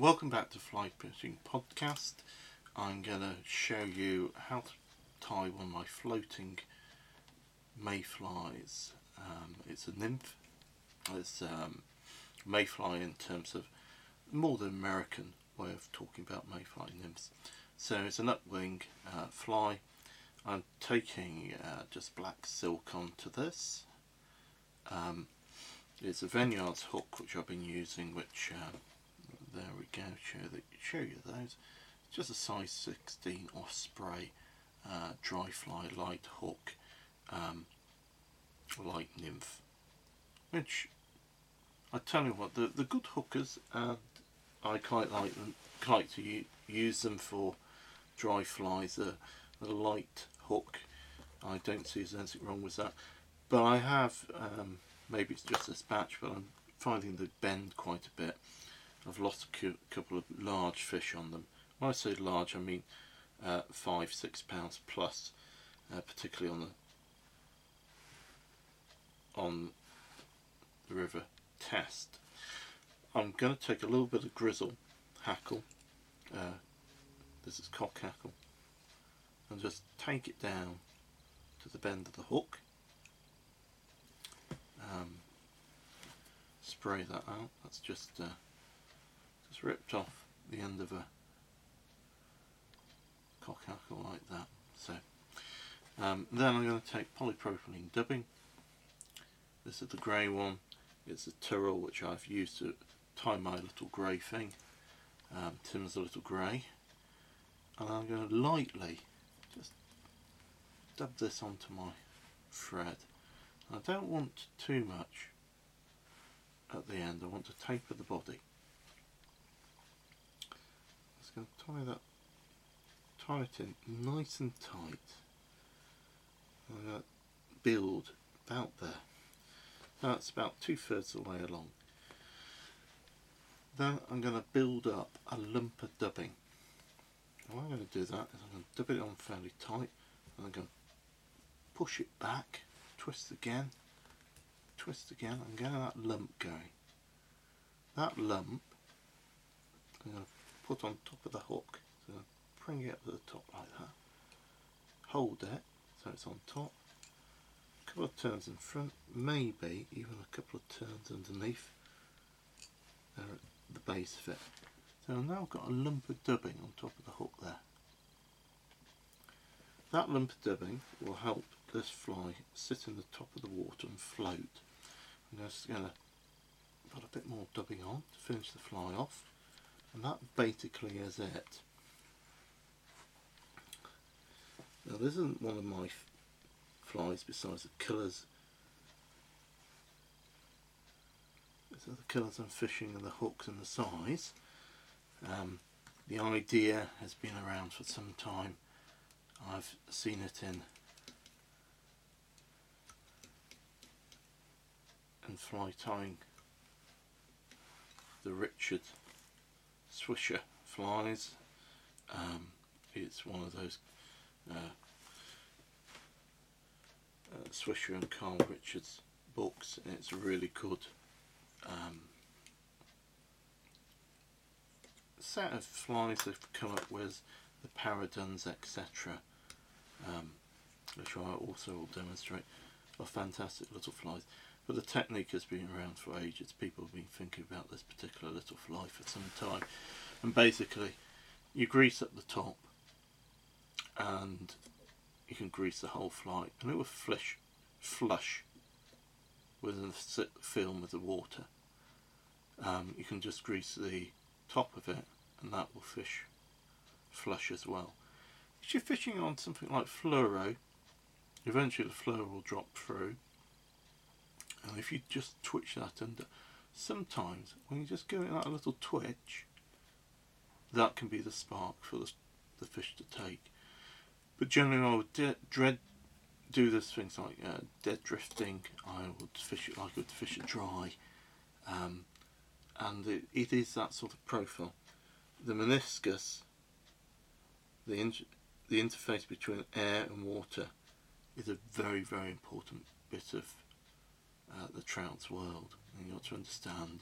welcome back to Fly Fishing Podcast. I'm going to show you how to tie one of my floating mayflies. Um, it's a nymph. It's um, mayfly in terms of more the American way of talking about mayfly nymphs. So it's an upwing uh, fly. I'm taking uh, just black silk onto this. Um, it's a Vineyards hook which I've been using, which um, there we go. Show the, show you those. It's just a size 16 Osprey uh, dry fly light hook, um, light nymph. Which I tell you what, the the good hookers, and I quite like them. Like to use them for dry flies. A, a light hook. I don't see there's anything wrong with that. But I have, um, maybe it's just this batch, but I'm finding they bend quite a bit. I've lost a couple of large fish on them. When I say large, I mean uh, five, six pounds plus, uh, particularly on the on the River Test. I'm going to take a little bit of grizzle hackle. Uh, this is cock hackle, and just take it down to the bend of the hook. Um, spray that out. That's just ripped off the end of a cock hackle like that. So um, then I'm going to take polypropylene dubbing. This is the grey one. It's a Tyrrell which I've used to tie my little grey thing. Um, Tim's a little grey. And I'm going to lightly just dub this onto my thread. I don't want too much at the end. I want to taper the body just going to tie that, tie it in nice and tight. I'm going to build about there. That's about two thirds of the way along. Then I'm going to build up a lump of dubbing. How I'm going to do that is I'm going to dub it on fairly tight and I'm going to push it back, twist again, twist again and get that lump going. That lump I'm going to put on top of the hook. So bring it up to the top like that. Hold it so it's on top. A couple of turns in front, maybe even a couple of turns underneath there at the base of it. So I've now got a lump of dubbing on top of the hook there. That lump of dubbing will help this fly sit in the top of the water and float. I'm just going to put a bit more dubbing on to finish the fly off and that basically is it. Now this isn't one of my flies besides the killers. These are the killers I'm fishing and the hooks and the size. Um, the idea has been around for some time. I've seen it in and fly tying the Richard Swisher flies. Um, it's one of those uh, uh, Swisher and Carl Richards books. And it's a really good um, set of flies they've come up with, the paraduns, etc. Um, which I also will demonstrate, are fantastic little flies. But the technique has been around for ages. People have been thinking about this particular little fly for some time. And basically, you grease up the top and you can grease the whole fly and it will flush, flush within the film of the water. Um, you can just grease the top of it and that will fish flush as well. If you're fishing on something like fluoro, eventually the fluoro will drop through and if you just twitch that under, sometimes when you just give it that little twitch, that can be the spark for the, the fish to take. But generally, I would dread do this things like uh, dead drifting. I would fish it like I would fish it dry, um, and it, it is that sort of profile. The meniscus, the in- the interface between air and water, is a very very important bit of uh, the trout's world. And you've got to understand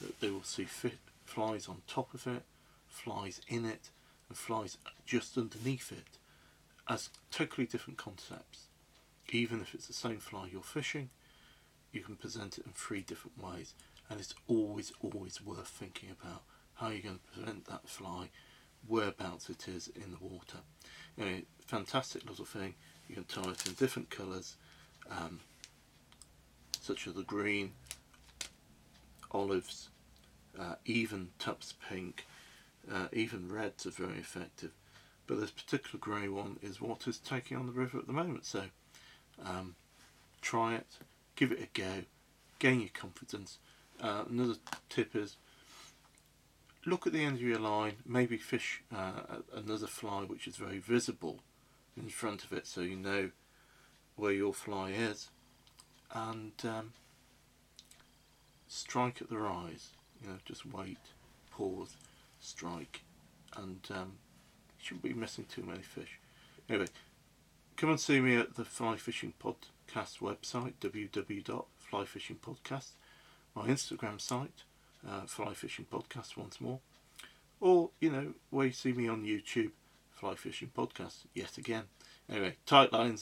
that they will see fi- flies on top of it, flies in it, and flies just underneath it as totally different concepts. Even if it's the same fly you're fishing, you can present it in three different ways, and it's always, always worth thinking about how you're going to present that fly, whereabouts it is in the water. Anyway, fantastic little thing. You can tie it in different colours, um, such as the green, olives, uh, even tups pink, uh, even reds are very effective. But this particular grey one is what is taking on the river at the moment. So um, try it, give it a go, gain your confidence. Uh, another tip is look at the end of your line, maybe fish uh, another fly which is very visible in front of it so you know where your fly is and um, strike at the rise you know just wait pause strike and um, you shouldn't be missing too many fish. Anyway come and see me at the fly fishing podcast website www.flyfishingpodcast my instagram site uh, fly fishing podcast once more or you know where you see me on youtube fly fishing podcast yet again. Anyway tight lines